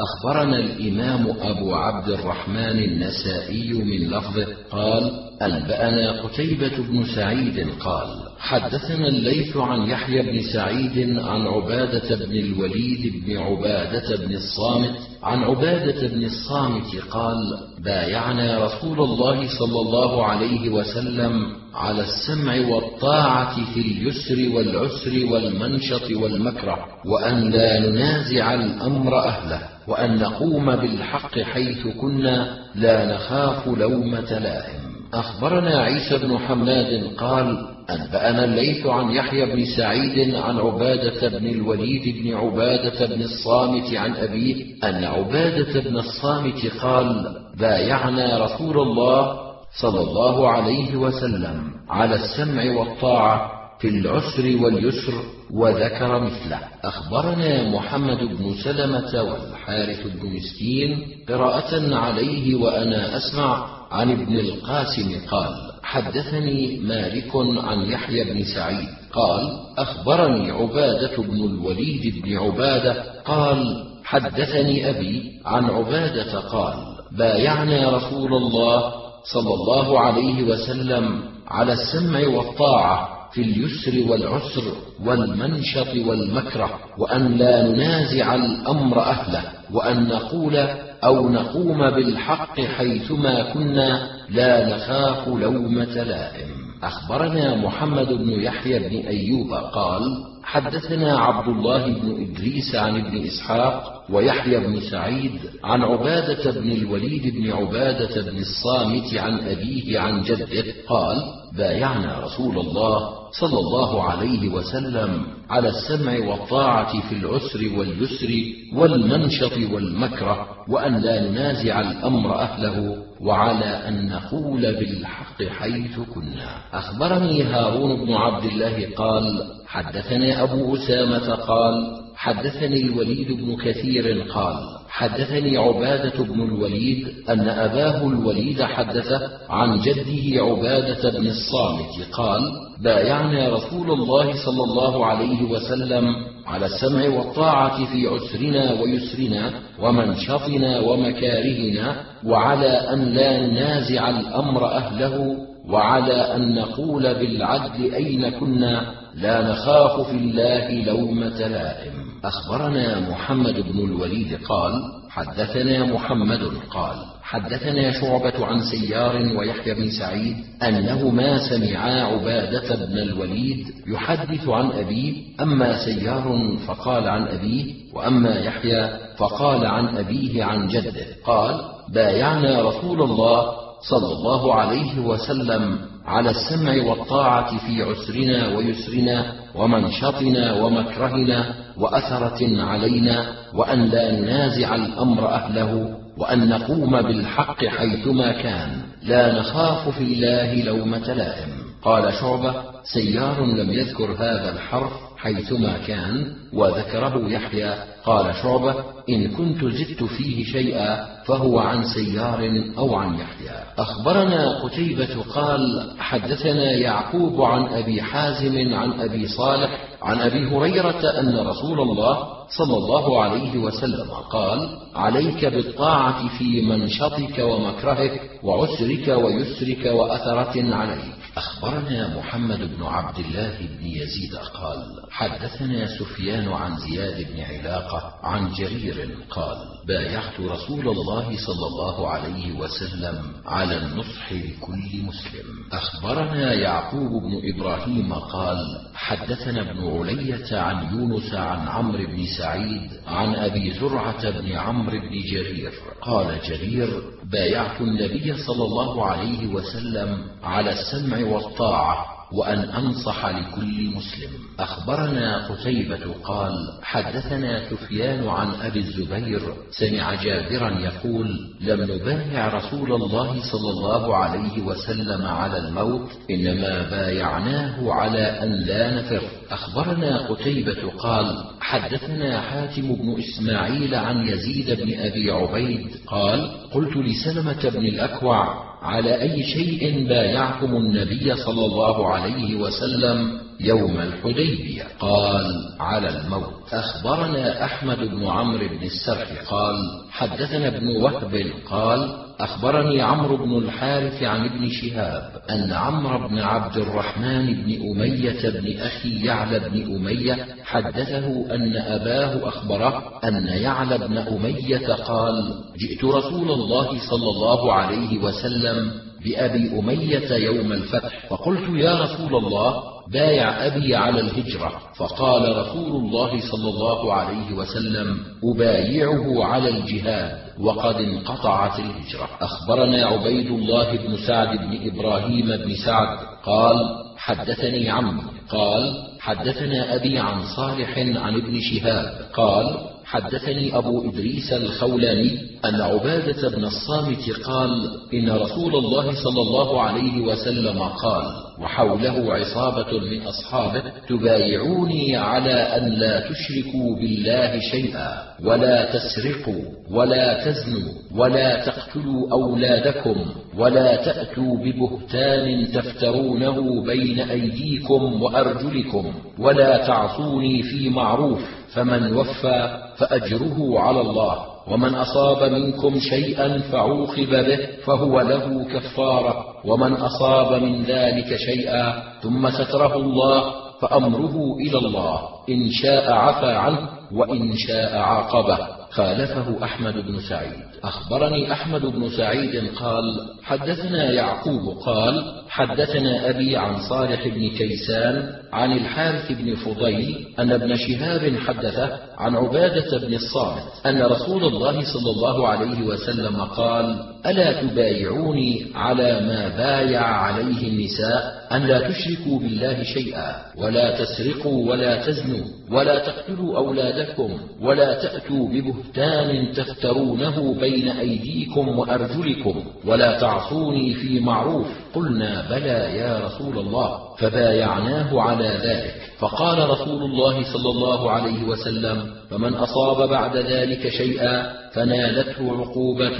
أخبرنا الإمام أبو عبد الرحمن النسائي من لفظه قال أنبأنا قتيبة بن سعيد قال حدثنا الليث عن يحيى بن سعيد عن عبادة بن الوليد بن عبادة بن الصامت عن عبادة بن الصامت قال بايعنا رسول الله صلى الله عليه وسلم على السمع والطاعة في اليسر والعسر والمنشط والمكره وأن لا ننازع الأمر أهله وأن نقوم بالحق حيث كنا لا نخاف لومة لائم. أخبرنا عيسى بن حماد قال انبانا الليث عن يحيى بن سعيد عن عبادة بن الوليد بن عبادة بن الصامت عن أبيه أن عبادة بن الصامت قال بايعنا رسول الله صلى الله عليه وسلم على السمع والطاعة في العسر واليسر وذكر مثله. أخبرنا محمد بن سلمة والحارث بن مسكين قراءة عليه وأنا أسمع عن ابن القاسم قال حدثني مالك عن يحيى بن سعيد قال أخبرني عبادة بن الوليد بن عبادة قال حدثني أبي عن عبادة قال بايعنا رسول الله صلى الله عليه وسلم على السمع والطاعة في اليسر والعسر والمنشط والمكره وأن لا ننازع الأمر أهله وأن نقول أو نقوم بالحق حيثما كنا لا نخاف لومة لائم. أخبرنا محمد بن يحيى بن أيوب قال حدثنا عبد الله بن إدريس عن ابن إسحاق ويحيى بن سعيد عن عبادة بن الوليد بن عبادة بن الصامت عن أبيه عن جده قال بايعنا رسول الله صلى الله عليه وسلم على السمع والطاعة في العسر واليسر والمنشط والمكره وأن لا ننازع الأمر أهله. وعلى أن نقول بالحق حيث كنا. أخبرني هارون بن عبد الله قال حدثنا أبو أسامة قال حدثني الوليد بن كثير قال حدثني عبادة بن الوليد أن أباه الوليد حدثه عن جده عبادة بن الصامت قال بايعنا رسول الله صلى الله عليه وسلم على السمع والطاعة في عسرنا ويسرنا ومنشطنا ومكارهنا وعلى أن لا ننازع الأمر أهله وعلى أن نقول بالعدل أين كنا لا نخاف في الله لومه لائم أخبرنا محمد بن الوليد قال حدثنا محمد قال حدثنا شعبة عن سيار ويحيى بن سعيد انهما سمعا عبادة بن الوليد يحدث عن أبيه أما سيار فقال عن أبيه وأما يحيى فقال عن أبيه عن جده قال بايعنا رسول الله صلى الله عليه وسلم على السمع والطاعة في عسرنا ويسرنا ومنشطنا ومكرهنا وأثرة علينا وأن لا ننازع الأمر أهله وأن نقوم بالحق حيثما كان. لا نخاف في الله لومة لائم. قال شعبة سيار لم يذكر هذا الحرف حيثما كان وذكره يحيى. قال شعبة إن كنت زدت فيه شيئا فهو عن سيار أو عن يحيى. أخبرنا قتيبة قال حدثنا يعقوب عن أبي حازم عن أبي صالح عن أبي هريرة أن رسول الله صلى الله عليه وسلم قال عليك بالطاعة في منشطك ومكرهك وعسرك ويسرك وأثرة عليك. أخبرنا محمد بن عبد الله بن يزيد قال حدثنا سفيان عن زياد بن علاقة عن جرير قال بايعت رسول الله صلى الله عليه وسلم على النصح لكل مسلم. أخبرنا يعقوب بن إبراهيم قال حدثنا ابن علية عن يونس عن عمرو بن سعيد عن أبي زرعة بن عمرو بن جرير. قال جرير بايعت النبي صلى الله عليه وسلم على السمع والطاعة. وأن أنصح لكل مسلم. أخبرنا قتيبة قال حدثنا سفيان عن أبي الزبير. سمع جابرا يقول لم نبايع رسول الله صلى الله عليه وسلم على الموت إنما بايعناه على أن لا نفر. أخبرنا قتيبة قال حدثنا حاتم بن إسماعيل عن يزيد بن أبي عبيد قال قلت لسلمة بن الأكوع على أي شيء بايعكم النبي صلى الله عليه وسلم يوم الحديبية. قال على الموت. أخبرنا أحمد بن عمرو بن السرح. قال حدثنا ابن وهب. قال أخبرني عمرو بن الحارث عن ابن شهاب أن عمرو بن عبد الرحمن بن أمية بن أخي يعلى بن أمية حدثه أن أباه أخبره أن يعلى بن أمية قال جئت رسول الله صلى الله عليه وسلم بأبي أمية يوم الفتح. فقلت يا رسول الله بايع أبي على الهجرة فقال رسول الله صلى الله عليه وسلم أبايعه على الجهاد وقد انقطعت الهجرة. أخبرنا عبيد الله بن سعد بن إبراهيم بن سعد قال حدثني عمي قال حدثنا أبي عن صالح عن ابن شهاب. قال حدثني أبو إدريس الخولاني أن عبادة بن الصامت قال إن رسول الله صلى الله عليه وسلم قال وحوله عصابة من أصحابه تبايعوني على أن لا تشركوا بالله شيئا ولا تسرقوا ولا تزنوا ولا تقتلوا أولادكم ولا تأتوا ببهتان تفترونه بين أيديكم وأرجلكم ولا تعصوني في معروف. فمن وفى فأجره على الله ومن أصاب منكم شيئا فعوقب به فهو له كفارة ومن أصاب من ذلك شيئا ثم ستره الله فأمره إلى الله إن شاء عفى عنه وإن شاء عاقبه. خالفه أحمد بن سعيد. أخبرني أحمد بن سعيد قال حدثنا يعقوب قال حدثنا أبي عن صالح بن كيسان عن الحارث بن فضيل أن ابن شهاب حدثه عن عبادة بن الصامت أن رسول الله صلى الله عليه وسلم قال ألا تبايعوني على ما بايع عليه النساء أن لا تشركوا بالله شيئا ولا تسرقوا ولا تزنوا ولا تقتلوا أولادكم ولا تأتوا ببهتان تفترونه بين أيديكم وأرجلكم ولا تعصوني في معروف قلنا بلى يا رسول الله فبايعناه على ذلك. فقال رسول الله صلى الله عليه وسلم فمن أصاب بعد ذلك شيئا فنالته عقوبة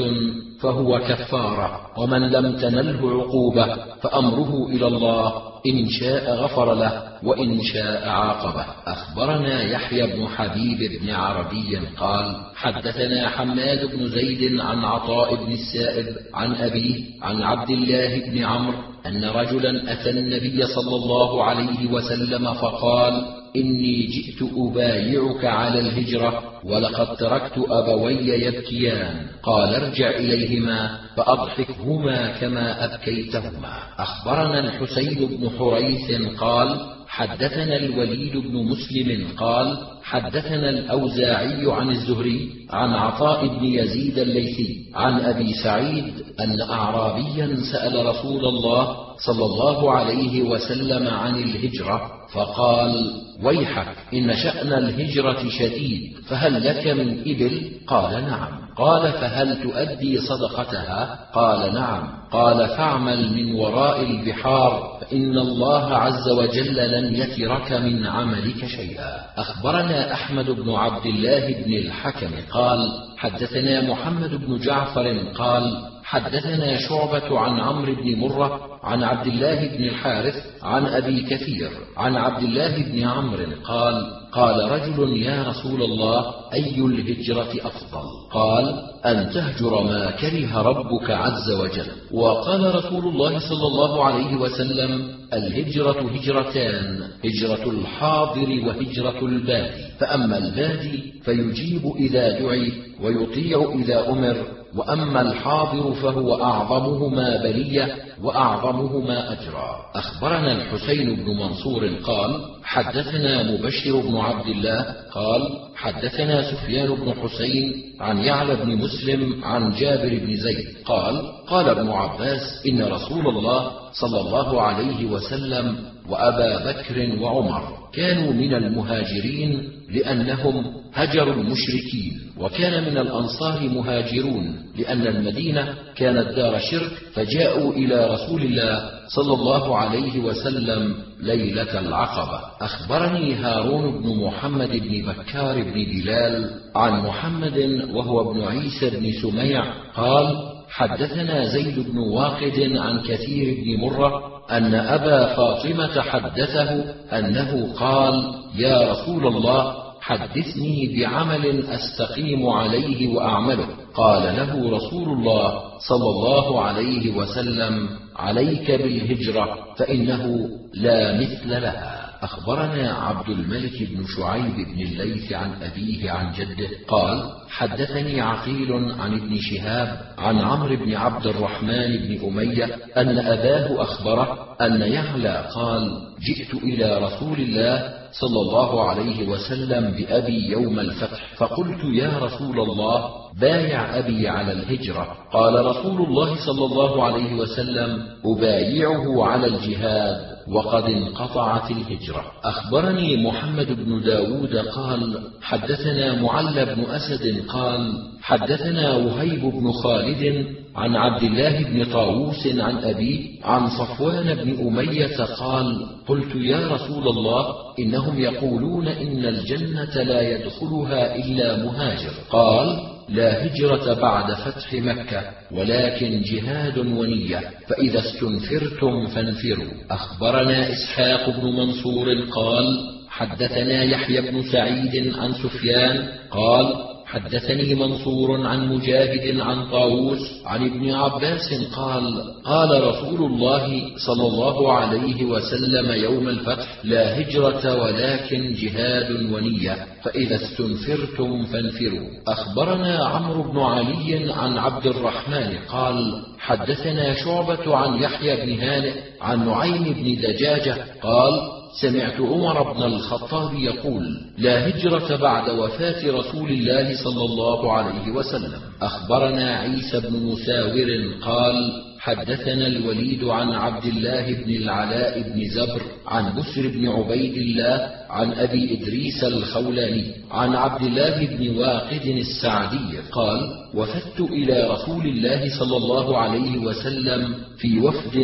فهو كفارة ومن لم تنله عقوبة فأمره إلى الله. إن شاء غفر له وإن شاء عاقبه. أخبرنا يحيى بن حبيب بن عربي قال حدثنا حماد بن زيد عن عطاء بن السائب عن أبيه عن عبد الله بن عمرو أن رجلا أتى النبي صلى الله عليه وسلم فقال إني جئت أبايعك على الهجرة ولقد تركت أبوي يبكيان. قال ارجع إليهما فأضحكهما كما أبكيتهما. أخبرنا الحسين بن حريث قال حدثنا الوليد بن مسلم قال حدثنا الأوزاعي عن الزهري عن عطاء بن يزيد الليثي عن أبي سعيد أن أعرابيا سأل رسول الله صلى الله عليه وسلم عن الهجرة فقال ويحك إن شأن الهجرة شديد فهل لك من إبل؟ قال نعم. قال فهل تؤدي صدقتها؟ قال نعم. قال فاعمل من وراء البحار فإن الله عز وجل لن يترك من عملك شيئا. أخبرنا أحمد بن عبد الله بن الحكم قال حدثنا محمد بن جعفر قال حدثنا شعبة عن عمرو بن مرة عن عبد الله بن الحارث عن أبي كثير عن عبد الله بن عمرو قال قال رجل يا رسول الله أي الهجرة أفضل؟ قال أن تهجر ما كره ربك عز وجل. وقال رسول الله صلى الله عليه وسلم الهجرة هجرتان هجرة الحاضر وهجرة البادي. فأما البادي فيجيب إذا دعي ويطيع إذا أمر. وأما الحاضر فهو أعظمهما بلية وأعظمهما أجرا. أخبرنا الحسين بن منصور قال حدثنا مبشر بن عبد الله قال حدثنا سفيان بن حسين عن يعلى بن مسلم عن جابر بن زيد قال قال ابن عباس إن رسول الله صلى الله عليه وسلم وأبا بكر وعمر كانوا من المهاجرين لأنهم هجروا المشركين وكان من الأنصار مهاجرون لأن المدينة كانت دار شرك فجاءوا إلى رسول الله صلى الله عليه وسلم ليلة العقبة. أخبرني هارون بن محمد بن بكار بن بلال عن محمد وهو ابن عيسى بن سميع قال حدثنا زيد بن واقد عن كثير بن مرة أن أبا فاطمة حدثه أنه قال يا رسول الله حدثني بعمل أستقيم عليه وأعمله. قال له رسول الله صلى الله عليه وسلم عليك بالهجرة فإنه لا مثل لها. أخبرنا عبد الملك بن شعيب بن الليث عن أبيه عن جده قال حدثني عقيل عن ابن شهاب عن عمرو بن عبد الرحمن بن أمية أن أباه أخبره أن يعلى قال جئت إلى رسول الله صلى الله عليه وسلم بأبي يوم الفتح فقلت يا رسول الله بايع أبي على الهجرة. قال رسول الله صلى الله عليه وسلم أبايعه على الجهاد وقد انقطعت الهجرة. أخبرني محمد بن داود قال حدثنا معل بن أسد قال حدثنا وهيب بن خالد عن عبد الله بن طاووس عن أبيه عن صفوان بن أمية قال قلت يا رسول الله إنهم يقولون إن الجنة لا يدخلها إلا مهاجر. قال لا هجرة بعد فتح مكة ولكن جهاد ونية فإذا استنفرتم فانفروا. أخبرنا إسحاق بن منصور قال حدثنا يحيى بن سعيد عن سفيان قال حدثني منصور عن مجاهد عن طاووس عن ابن عباس قال قال رسول الله صلى الله عليه وسلم يوم الفتح لا هجرة ولكن جهاد ونية فإذا استنفرتم فانفروا. أخبرنا عمرو بن علي عن عبد الرحمن قال حدثنا شعبة عن يحيى بن هانئ عن نعيم بن دجاجة قال سمعت عمر بن الخطاب يقول لا هجرة بعد وفاة رسول الله صلى الله عليه وسلم. أخبرنا عيسى بن مساور قال حدثنا الوليد عن عبد الله بن العلاء بن زبر عن بسر بن عبيد الله عن أبي إدريس الخولاني عن عبد الله بن واقد السعدي قال وفدت إلى رسول الله صلى الله عليه وسلم في وفد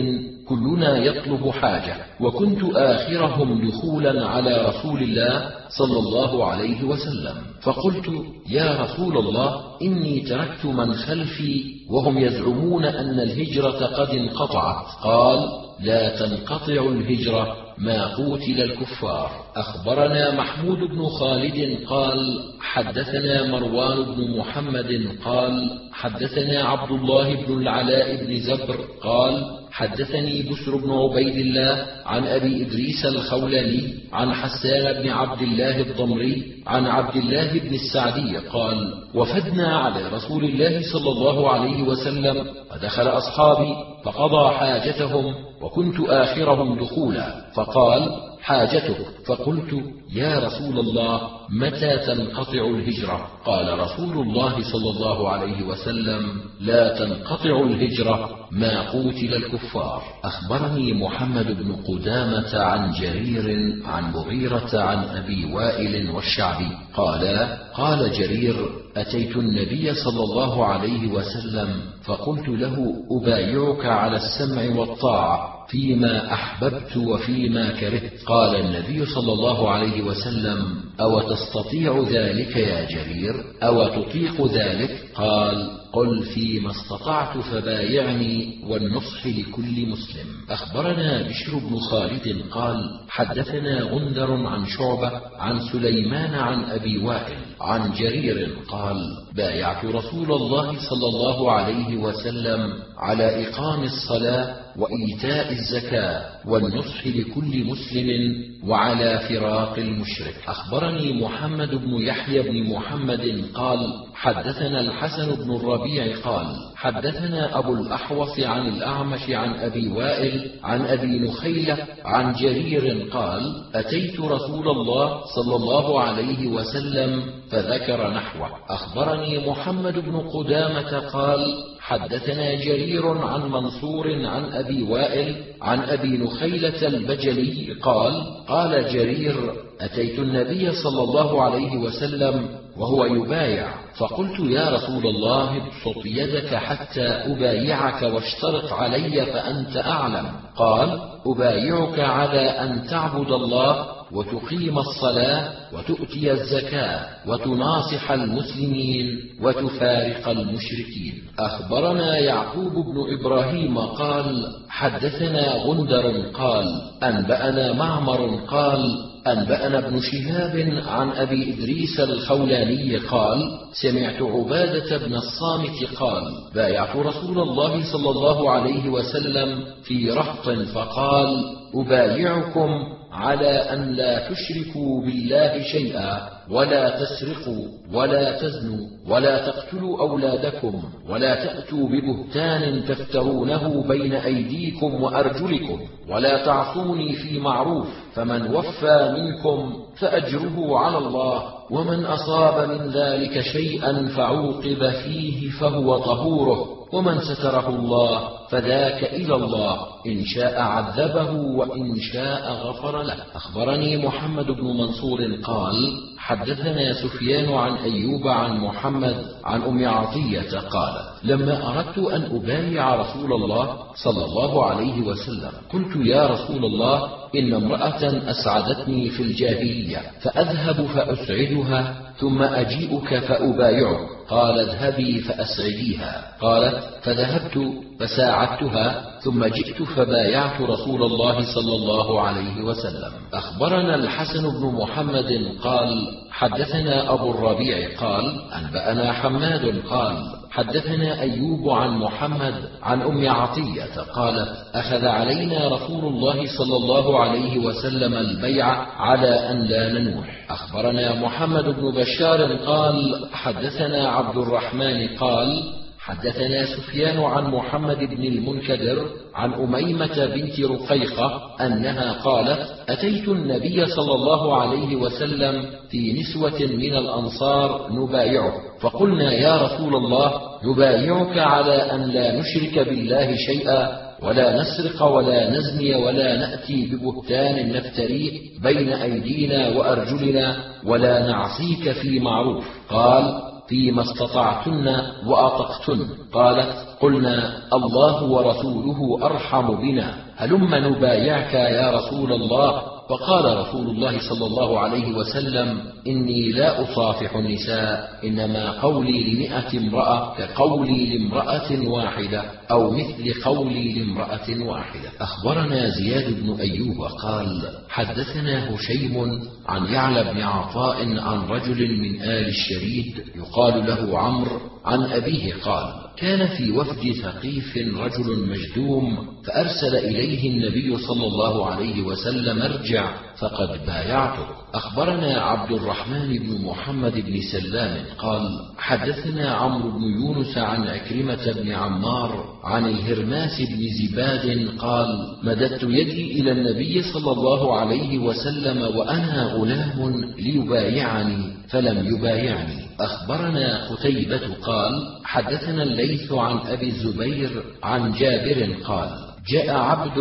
كلنا يطلب حاجة وكنت آخرهم دخولا على رسول الله صلى الله عليه وسلم فقلت يا رسول الله إني تركت من خلفي وهم يزعمون أن الهجرة قد انقطعت. قال لا تنقطع الهجرة ما قوتل الكفار. أخبرنا محمود بن خالد قال حدثنا مروان بن محمد قال حدثنا عبد الله بن العلاء بن زبر قال حدثني بشر بن عبيد الله عن أبي إدريس الخولاني عن حسان بن عبد الله الضمري عن عبد الله بن السعدي قال وفدنا على رسول الله صلى الله عليه وسلم فدخل أصحابي فقضى حاجتهم وكنت آخرهم دخولا فقال حاجتك فقلت يا رسول الله متى تنقطع الهجرة؟ قال رسول الله صلى الله عليه وسلم لا تنقطع الهجرة ما قوتل الكفار. أخبرني محمد بن قدامة عن جرير عن مغيرة عن أبي وائل والشعبي. قالا قال جرير أتيت النبي صلى الله عليه وسلم فقلت له أبايعك على السمع والطاعة. فيما أحببت وفيما كرهت. قال النبي صلى الله عليه وسلم أو تستطيع ذلك يا جرير أو تطيق ذلك؟ قال قل فيما استطعت فبايعني والنصح لكل مسلم. أخبرنا بشر بن خالد قال حدثنا غندر عن شعبة عن سليمان عن أبي وائل عن جرير قال بايعت رسول الله صلى الله عليه وسلم على إقام الصلاة وإيتاء الزكاة والنصح لكل مسلم وعلى فراق المشرك. أخبرني محمد بن يحيى بن محمد قال حدثنا الحسن بن الربيع قال حدثنا أبو الأحوص عن الأعمش عن أبي وائل عن أبي نخيلة عن جرير قال أتيت رسول الله صلى الله عليه وسلم فذكر نحوه. أخبرني محمد بن قدامة قال حدثنا جرير عن منصور عن أبي وائل عن أبي نخيلة البجلي قال قال جرير أتيت النبي صلى الله عليه وسلم وهو يبايع فقلت يا رسول الله ابسط يدك حتى أبايعك واشترط علي فأنت أعلم. قال أبايعك على أن تعبد الله وتقيم الصلاة وتؤتي الزكاة وتناصح المسلمين وتفارق المشركين. أخبرنا يعقوب بن إبراهيم قال حدثنا غندر قال أنبأنا معمر قال أنبأنا ابن شهاب عن أبي إدريس الخولاني قال: سمعت عبادة بن الصامت قال: بايعت رسول الله صلى الله عليه وسلم في رهط فقال: أبايعكم على أن لا تشركوا بالله شيئا ولا تسرقوا ولا تزنوا ولا تقتلوا أولادكم ولا تأتوا ببهتان تفترونه بين أيديكم وأرجلكم ولا تعصوني في معروف فمن وفى منكم فأجره على الله ومن أصاب من ذلك شيئا فعوقب فيه فهو طهوره ومن ستره الله فذاك إلى الله إن شاء عذبه وإن شاء غفر له. أخبرني محمد بن منصور قال حدثنا سفيان عن أيوب عن محمد عن أم عطية قال لما أردت أن أبايع رسول الله صلى الله عليه وسلم قلت يا رسول الله إن امرأة أسعدتني في الجاهلية فأذهب فأسعدها ثم أجيئك فأبايعك. قال اذهبي فأسعديها. قالت فذهبت فساعدتها ثم جئت فبايعت رسول الله صلى الله عليه وسلم. أخبرنا الحسن بن محمد قال حدثنا أبو الربيع قال أنبأنا حماد قال حدثنا أيوب عن محمد عن أم عطية قالت أخذ علينا رسول الله صلى الله عليه وسلم البيع على أن لا ننوح. أخبرنا محمد بن بشار قال حدثنا عبد الرحمن قال حدثنا سفيان عن محمد بن المنكدر عن أميمة بنت رقيقة أنها قالت: أتيت النبي صلى الله عليه وسلم في نسوة من الأنصار نبايعه، فقلنا يا رسول الله نبايعك على أن لا نشرك بالله شيئا ولا نسرق ولا نزني ولا نأتي ببهتان نفتريه بين أيدينا وأرجلنا ولا نعصيك في معروف. قال فيما استطعتن وأطقتن. قالت قلنا الله ورسوله أرحم بنا. هلم نبايعك يا رسول الله؟ فقال رسول الله صلى الله عليه وسلم إني لا أصافح النساء إنما قولي لمئة امرأة كقولي لامرأة واحدة أو مثل قولي لامرأة واحدة. أخبرنا زياد بن أيوب قال حدثنا هشيم عن يعلى بن عطاء عن رجل من آل الشريد يقال له عمرو عن أبيه قال كان في وفد ثقيف رجل مجدوم فأرسل إليه النبي صلى الله عليه وسلم ارجع فقد بايعته. أخبرنا عبد الرحمن بن محمد بن سلام قال حدثنا عمرو بن يونس عن عكرمة بن عمار عن الهرماس بن زباد قال مددت يدي إلى النبي صلى الله عليه وسلم وأنا غلام ليبايعني فلم يبايعني. أخبرنا قتيبة قال حدثنا الليث عن أبي الزبير عن جابر قال جاء عبد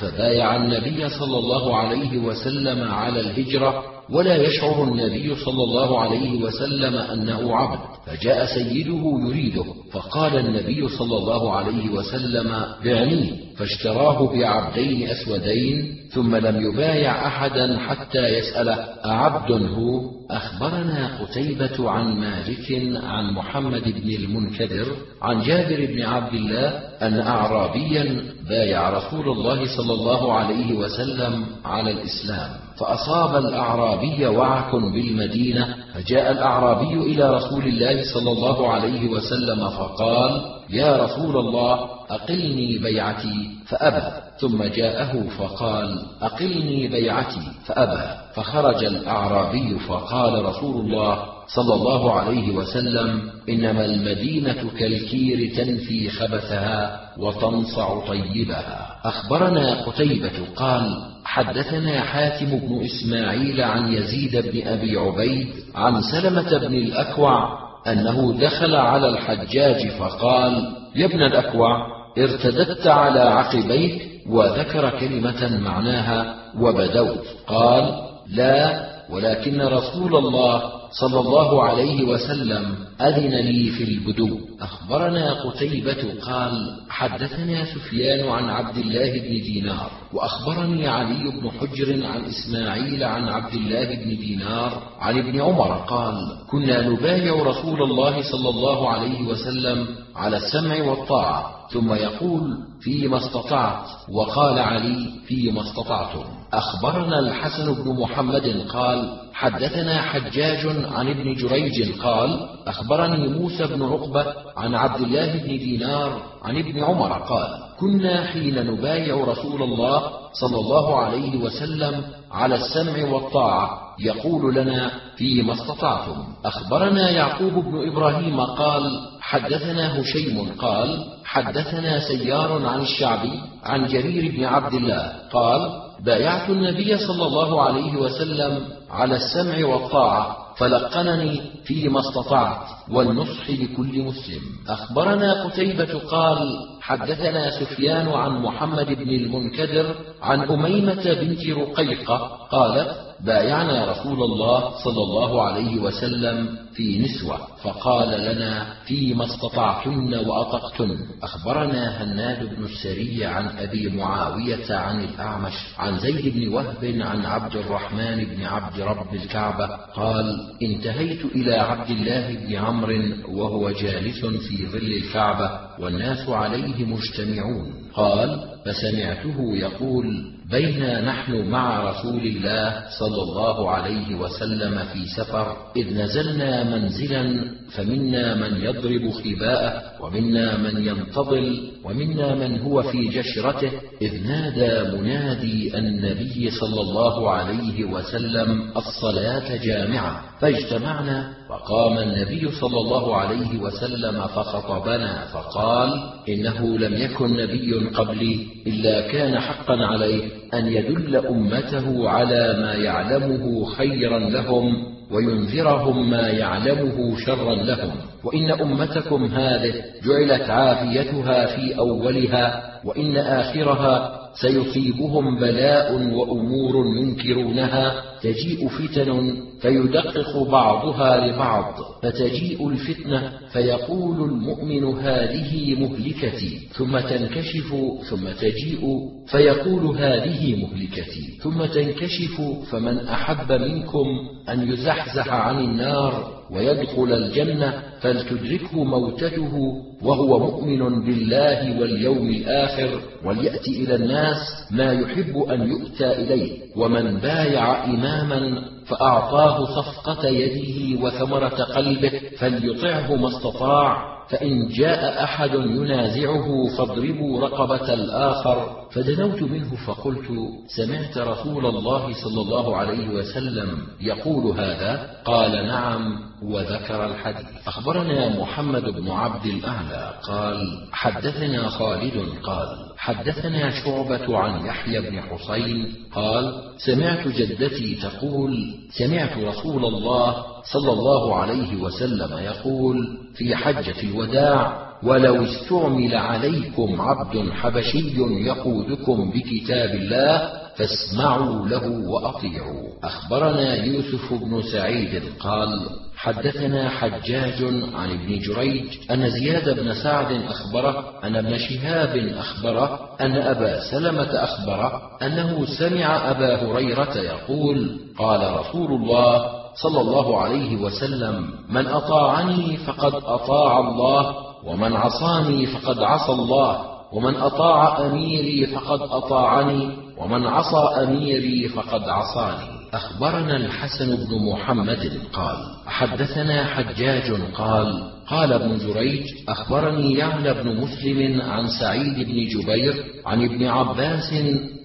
فبايع النبي صلى الله عليه وسلم على الهجرة ولا يشعر النبي صلى الله عليه وسلم أنه عبد فجاء سيده يريده. فقال النبي صلى الله عليه وسلم بعنيه فاشتراه بعبدين أسودين ثم لم يبايع أحدا حتى يسأله أعبد هو؟ أخبرنا قتيبة عن مالك عن محمد بن المنكدر عن جابر بن عبد الله أن أعرابيا بايع رسول الله صلى الله عليه وسلم على الإسلام فأصاب الأعرابي وعك بالمدينة فجاء الأعرابي إلى رسول الله صلى الله عليه وسلم فقال يا رسول الله أقلني بيعتي فأبى ثم جاءه فقال أقلني بيعتي فأبى فخرج الأعرابي فقال رسول الله صلى الله عليه وسلم إنما المدينة كالكير تنفي خبثها وتنصع طيبها. أخبرنا قتيبة قال حدثنا حاتم بن إسماعيل عن يزيد بن أبي عبيد عن سلمة بن الأكوع أنه دخل على الحجاج فقال يا ابن الأكوع ارتددت على عقبيك وذكر كلمة معناها وبدوت قال لا ولكن رسول الله صلى الله عليه وسلم أذن لي في البدو أخبرنا قتيبة قال حدثنا سفيان عن عبد الله بن دينار وأخبرني علي بن حجر عن إسماعيل عن عبد الله بن دينار عن ابن عمر قال كنا نبايع رسول الله صلى الله عليه وسلم على السمع والطاعة ثم يقول فيما استطعت وقال علي فيما استطعتم. أخبرنا الحسن بن محمد قال حدثنا حجاج عن ابن جريج قال أخبرني موسى بن عقبة عن عبد الله بن دينار عن ابن عمر قال كنا حين نبايع رسول الله صلى الله عليه وسلم على السمع والطاعة يقول لنا فيما استطعتم. أخبرنا يعقوب بن إبراهيم قال حدثنا هشيم قال حدثنا سيار عن الشعبي عن جرير بن عبد الله قال بايعت النبي صلى الله عليه وسلم على السمع والطاعة فلقنني فيما استطعت والنصح لكل مسلم. أخبرنا قتيبة قال حدثنا سفيان عن محمد بن المنكدر عن أميمة بنت رقيقة قالت بايعنا رسول الله صلى الله عليه وسلم في نسوة فقال لنا فيما استطعتن وأطقتن. أخبرنا هناد بن السري عن أبي معاوية عن الأعمش عن زيد بن وهب عن عبد الرحمن بن عبد رب الكعبة قال انتهيت إلى عبد الله بن عمرو وهو جالس في ظل الكعبة والناس عليه مجتمعون. قال فسمعته يقول بينا نحن مع رسول الله صلى الله عليه وسلم في سفر إذ نزلنا منزلا فمنا من يضرب خباءه ومنا من ينتظل ومنا من هو في جشرته إذ نادى منادي النبي صلى الله عليه وسلم الصلاة جامعة فاجتمعنا فقام النبي صلى الله عليه وسلم فخطبنا فقال إنه لم يكن نبي قبلي إلا كان حقا عليه أن يدل أمته على ما يعلمه خيرا لهم وينذرهم ما يعلمه شرا لهم. وإن أمتكم هذه جعلت عافيتها في أولها وإن آخرها سيصيبهم بلاء وأمور ينكرونها تجيء فتن فيدقق بعضها لبعض فتجيء الفتنة فيقول المؤمن هذه مهلكتي ثم تنكشف ثم تجيء فيقول هذه مهلكتي ثم تنكشف فمن أحب منكم أن يزحزح عن النار ويدخل الجنة فلتدركه موتته وهو مؤمن بالله واليوم الآخر وليات إلى الناس ما يحب أن يؤتى إليه. ومن بايع إماما فأعطاه صفقة يده وثمرة قلبه فليطعه ما استطاع فإن جاء أحد ينازعه فاضربوا رقبة الآخر. فدنوت منه فقلت سمعت رسول الله صلى الله عليه وسلم يقول هذا؟ قال نعم وذكر الحديث. أخبرنا محمد بن عبد الأعلى قال حدثنا خالد قال حدثنا شعبة عن يحيى بن حسين قال سمعت جدتي تقول سمعت رسول الله صلى الله عليه وسلم يقول في حجة الوداع ولو استعمل عليكم عبد حبشي يقودكم بكتاب الله فاسمعوا له وأطيعوا. أخبرنا يوسف بن سعيد قال حدثنا حجاج عن ابن جريج أن زياد بن سعد أخبره أن ابن شهاب أخبره أن أبا سلمة أخبره أنه سمع أبا هريرة يقول قال رسول الله صلى الله عليه وسلم من أطاعني فقد أطاع الله ومن عصاني فقد عصى الله ومن أطاع أميري فقد أطاعني ومن عصى أميري فقد عصاني. أخبرنا الحسن بن محمد قال حدثنا حجاج قال قال ابن جريج أخبرني يعلى بن مسلم عن سعيد بن جبير عن ابن عباس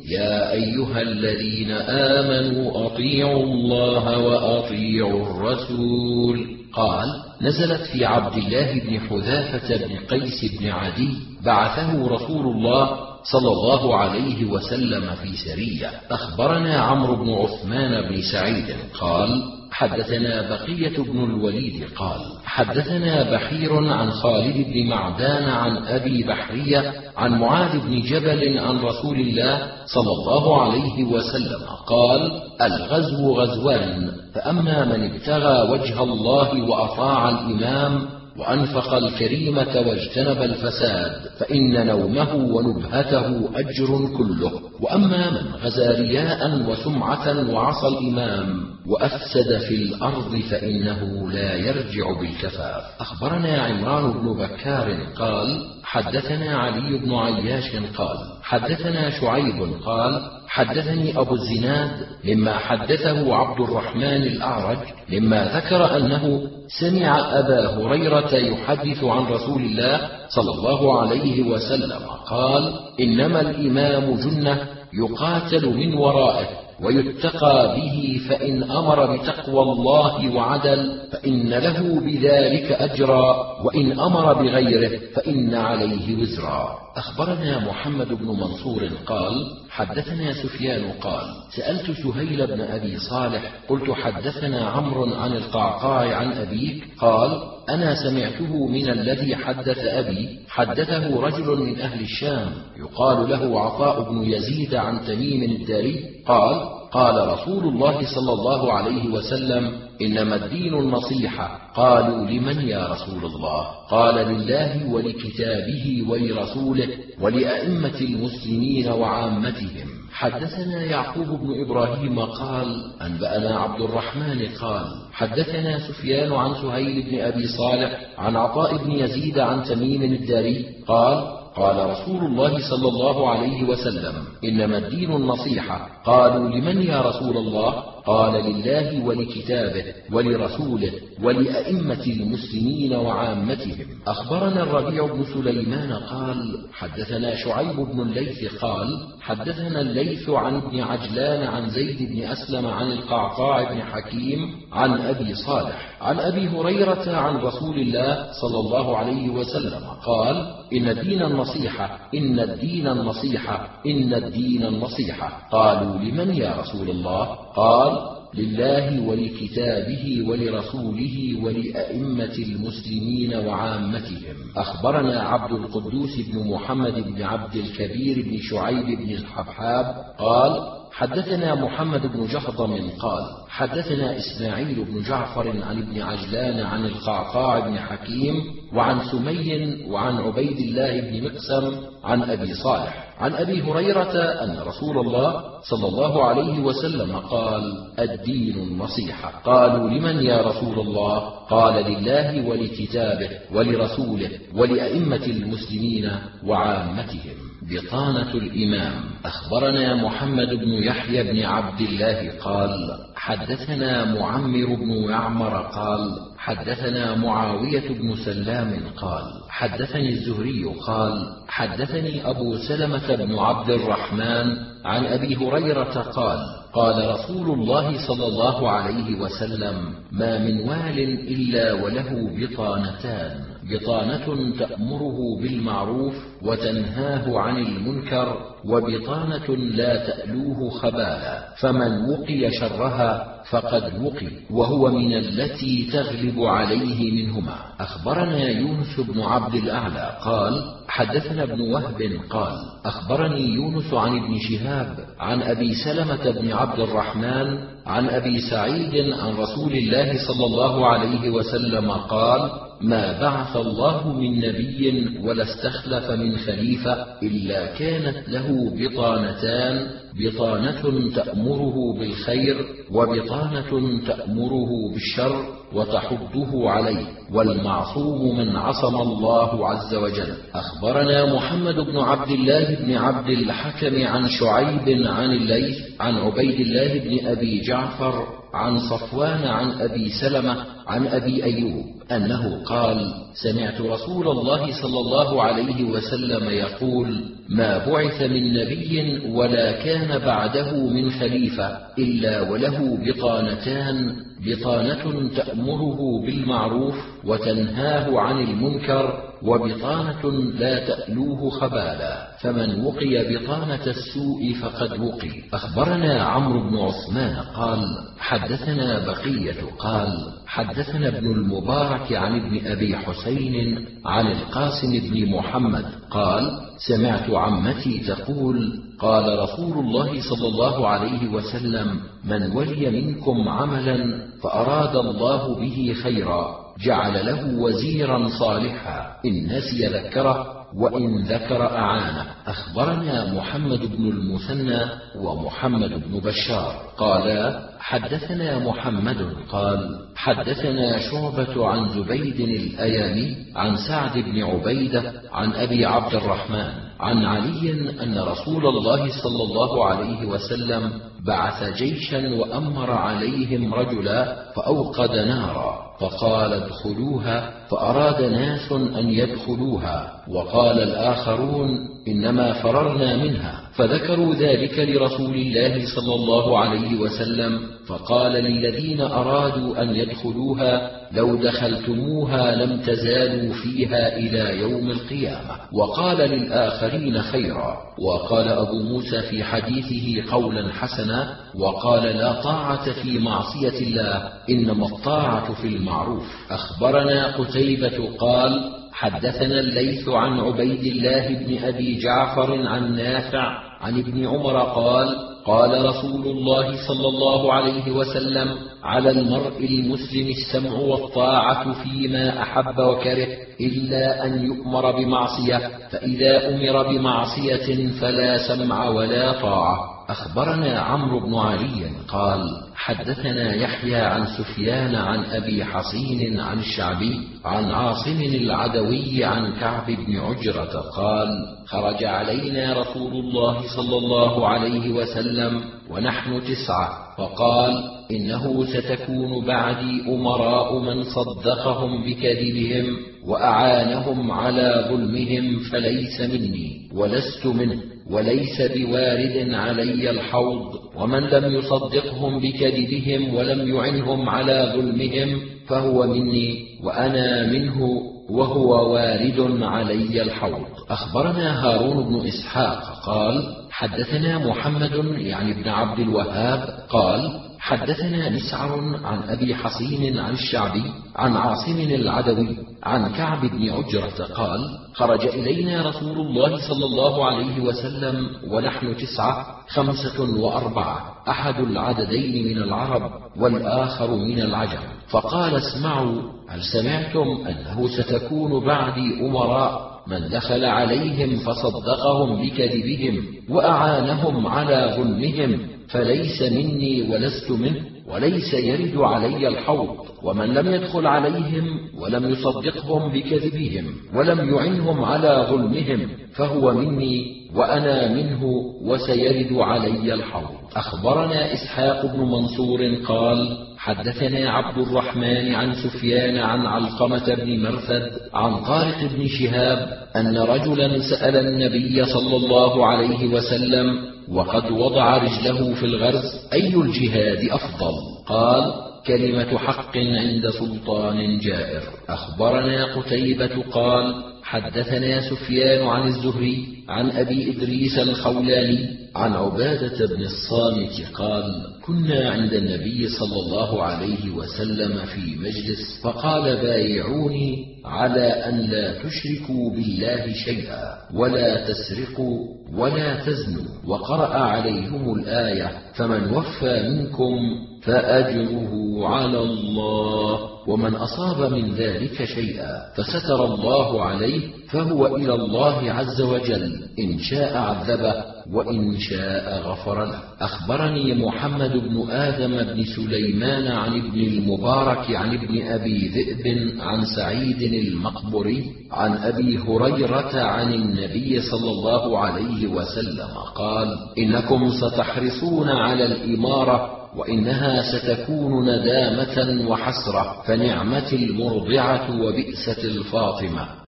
يا أيها الذين آمنوا أطيعوا الله وأطيعوا الرسول. قال نزلت في عبد الله بن حذافة بن قيس بن عدي بعثه رسول الله صلى الله عليه وسلم في سرية. أخبرنا عمرو بن عثمان بن سعيد قال حدثنا بقية بن الوليد قال حدثنا بحير عن خالد بن معدان عن أبي بحرية عن معاذ بن جبل عن رسول الله صلى الله عليه وسلم قال الغزو غزوان فأما من ابتغى وجه الله وأطاع الإمام وأنفق الكريمة واجتنب الفساد فإن نومه ونبهته أجر كله. وأما من غزا رياء وسمعة وعصى الإمام وأفسد في الأرض فإنه لا يرجع بالكفاف. أخبرنا عمران بن بكار قال حدثنا علي بن عياش قال حدثنا شعيب قال حدثني أبو الزناد مما حدثه عبد الرحمن الأعرج مما ذكر أنه سمع أبا هريرة يحدث عن رسول الله صلى الله عليه وسلم قال إنما الإمام جنة يقاتل من ورائه. ويتقى به فإن أمر بتقوى الله وعدل فإن له بذلك أجرا وإن أمر بغيره فإن عليه وزرا. أخبرنا محمد بن منصور قال حدثنا سفيان قال سألت سهيل بن أبي صالح قلت حدثنا عمرو عن القعقاع عن أبيك قال أنا سمعته من الذي حدث أبي حدثه رجل من أهل الشام يقال له عطاء بن يزيد عن تميم الداري قال قال رسول الله صلى الله عليه وسلم إنما الدين النصيحة. قالوا لمن يا رسول الله قال لله ولكتابه ولرسوله ولأئمة المسلمين وعامتهم. حدثنا يعقوب بن إبراهيم قال أنبأنا عبد الرحمن قال حدثنا سفيان عن سهيل بن أبي صالح عن عطاء بن يزيد عن تميم الداري قال قال رسول الله صلى الله عليه وسلم إنما الدين النصيحة. قالوا لمن يا رسول الله؟ قال لله ولكتابه ولرسوله ولأئمة المسلمين وعامتهم. أخبرنا الربيع بن سليمان قال حدثنا شعيب بن الليث قال حدثنا الليث عن ابن عجلان عن زيد بن أسلم عن القعقاع بن حكيم عن أبي صالح عن أبي هريرة عن رسول الله صلى الله عليه وسلم قال إن الدين النصيحة إن الدين النصيحة إن الدين النصيحة. قالوا لمن يا رسول الله؟ قال لله ولكتابه ولرسوله ولأئمة المسلمين وعامتهم. أخبرنا عبد القدوس بن محمد بن عبد الكبير بن شعيب بن الحبحاب قال حدثنا محمد بن جهضم قال حدثنا إسماعيل بن جعفر عن ابن عجلان عن القعقاع بن حكيم وعن سمي وعن عبيد الله بن مقسم عن أبي صالح. عن أبي هريرة أن رسول الله صلى الله عليه وسلم قال الدين النصيحة. قالوا لمن يا رسول الله؟ قال لله ولكتابه ولرسوله ولأئمة المسلمين وعامتهم. بطانة الإمام. أخبرنا محمد بن يحيى بن عبد الله قال حدثنا معمر بن يعمر قال حدثنا معاوية بن سلام قال حدثني الزهري قال حدثني أبو سلمة بن عبد الرحمن عن أبي هريرة قال قال رسول الله صلى الله عليه وسلم ما من وال إلا وله بطانتان بطانة تأمره بالمعروف وتنهاه عن المنكر وبطانة لا تألوه خبالا فمن وقي شرها فقد وقي وهو من التي تغلب عليه منهما. أخبرنا يونس بن عبد الأعلى قال حدثنا ابن وهب قال أخبرني يونس عن ابن شهاب عن أبي سلمة بن عبد الرحمن عن أبي سعيد عن رسول الله صلى الله عليه وسلم قال ما بعث الله من نبي ولا استخلف من خليفة إلا كانت له بطانتان بطانة تأمره بالخير وبطانة تأمره بالشر وتحضه عليه والمعصوم من عصم الله عز وجل. أخبرنا محمد بن عبد الله بن عبد الحكم عن شعيب عن الليث عن عبيد الله بن أبي جعفر عن صفوان عن أبي سلمة عن أبي أيوب أنه قال سمعت رسول الله صلى الله عليه وسلم يقول ما بعث من نبي ولا كان بعده من خليفة إلا وله بطانتان بطانة تأمره بالمعروف وتنهاه عن المنكر وبطانة لا تألوه خبالا فمن وقي بطانة السوء فقد وقي. أخبرنا عمرو بن عثمان قال حدثنا بقية قال حدثنا ابن المبارك عن ابن أبي حسين عن القاسم بن محمد قال سمعت عمتي تقول قال رسول الله صلى الله عليه وسلم من ولي منكم عملا فأراد الله به خيرا. جعل له وزيرا صالحا. إن نسي ذكره وإن ذكر أعانه. أخبرنا محمد بن المثنى ومحمد بن بشار. قالا حدثنا محمد قال حدثنا شعبة عن زبيد الأيامي عن سعد بن عبيدة عن أبي عبد الرحمن عن علي أن رسول الله صلى الله عليه وسلم بعث جيشا وأمر عليهم رجلا فأوقد نارا فقال ادخلوها فأراد ناس أن يدخلوها وقال الآخرون إنما فررنا منها فذكروا ذلك لرسول الله صلى الله عليه وسلم فقال للذين أرادوا أن يدخلوها لو دخلتموها لم تزالوا فيها إلى يوم القيامة. وقال للآخرين خيرا وقال أبو موسى في حديثه قولا حسنا وقال لا طاعة في معصية الله إنما الطاعة في المعروف. أخبرنا قتيبة قال حدثنا الليث عن عبيد الله بن أبي جعفر عن نافع عن ابن عمر قال قال رسول الله صلى الله عليه وسلم على المرء المسلم السمع والطاعة فيما أحب وكره إلا أن يؤمر بمعصية فإذا أمر بمعصية فلا سمع ولا طاعة. أخبرنا عمرو بن علي قال حدثنا يحيى عن سفيان عن أبي حصين عن الشعبي عن عاصم العدوي عن كعب بن عجرة قال خرج علينا رسول الله صلى الله عليه وسلم ونحن تسعة فقال إنه ستكون بعدي أمراء من صدقهم بكذبهم وأعانهم على ظلمهم فليس مني ولست منه. وليس بوارد علي الحوض. ومن لم يصدقهم بكذبهم ولم يعنهم على ظلمهم فهو مني وأنا منه وهو وارد علي الحوض. أخبرنا هارون بن إسحاق قال حدثنا محمد يعني ابن عبد الوهاب قال حدثنا مسعر عن أبي حصين عن الشعبي عن عاصم العدوي عن كعب بن عجرة قال خرج إلينا رسول الله صلى الله عليه وسلم ونحن تسعة خمسة وأربعة أحد العددين من العرب والآخر من العجم. فقال اسمعوا هل سمعتم أنه ستكون بعدي أمراء؟ من دخل عليهم فصدقهم بكذبهم وأعانهم على ظلمهم. فليس مني ولست منه وليس يرد علي الحوض ومن لم يدخل عليهم ولم يصدقهم بكذبهم ولم يعنهم على ظلمهم فهو مني وأنا منه وسيرد علي الحوض. أخبرنا إسحاق بن منصور قال حدثنا عبد الرحمن عن سفيان عن علقمة بن مرثد عن طارق بن شهاب أن رجلا سأل النبي صلى الله عليه وسلم وقد وضع رجله في الغرز أي الجهاد أفضل؟ قال كلمة حق عند سلطان جائر. أخبرنا قتيبة قال حدثنا سفيان عن الزهري عن أبي إدريس الخولاني عن عبادة بن الصامت قال كنا عند النبي صلى الله عليه وسلم في مجلس فقال بايعوني على أن لا تشركوا بالله شيئا ولا تسرقوا ولا تزنوا وقرأ عليهم الآية فمن وفى منكم فأجره على الله. ومن أصاب من ذلك شيئا فستر الله عليه فهو إلى الله عز وجل. إن شاء عذبه وإن شاء غفر له. أخبرني محمد بن آدم بن سليمان عن ابن المبارك عن ابن أبي ذئب عن سعيد المقبري عن أبي هريرة عن النبي صلى الله عليه وسلم قال إنكم ستحرصون على الإمارة وإنها ستكون ندامة وحسرة فنعمة المرضعة وبئسة الفاطمة.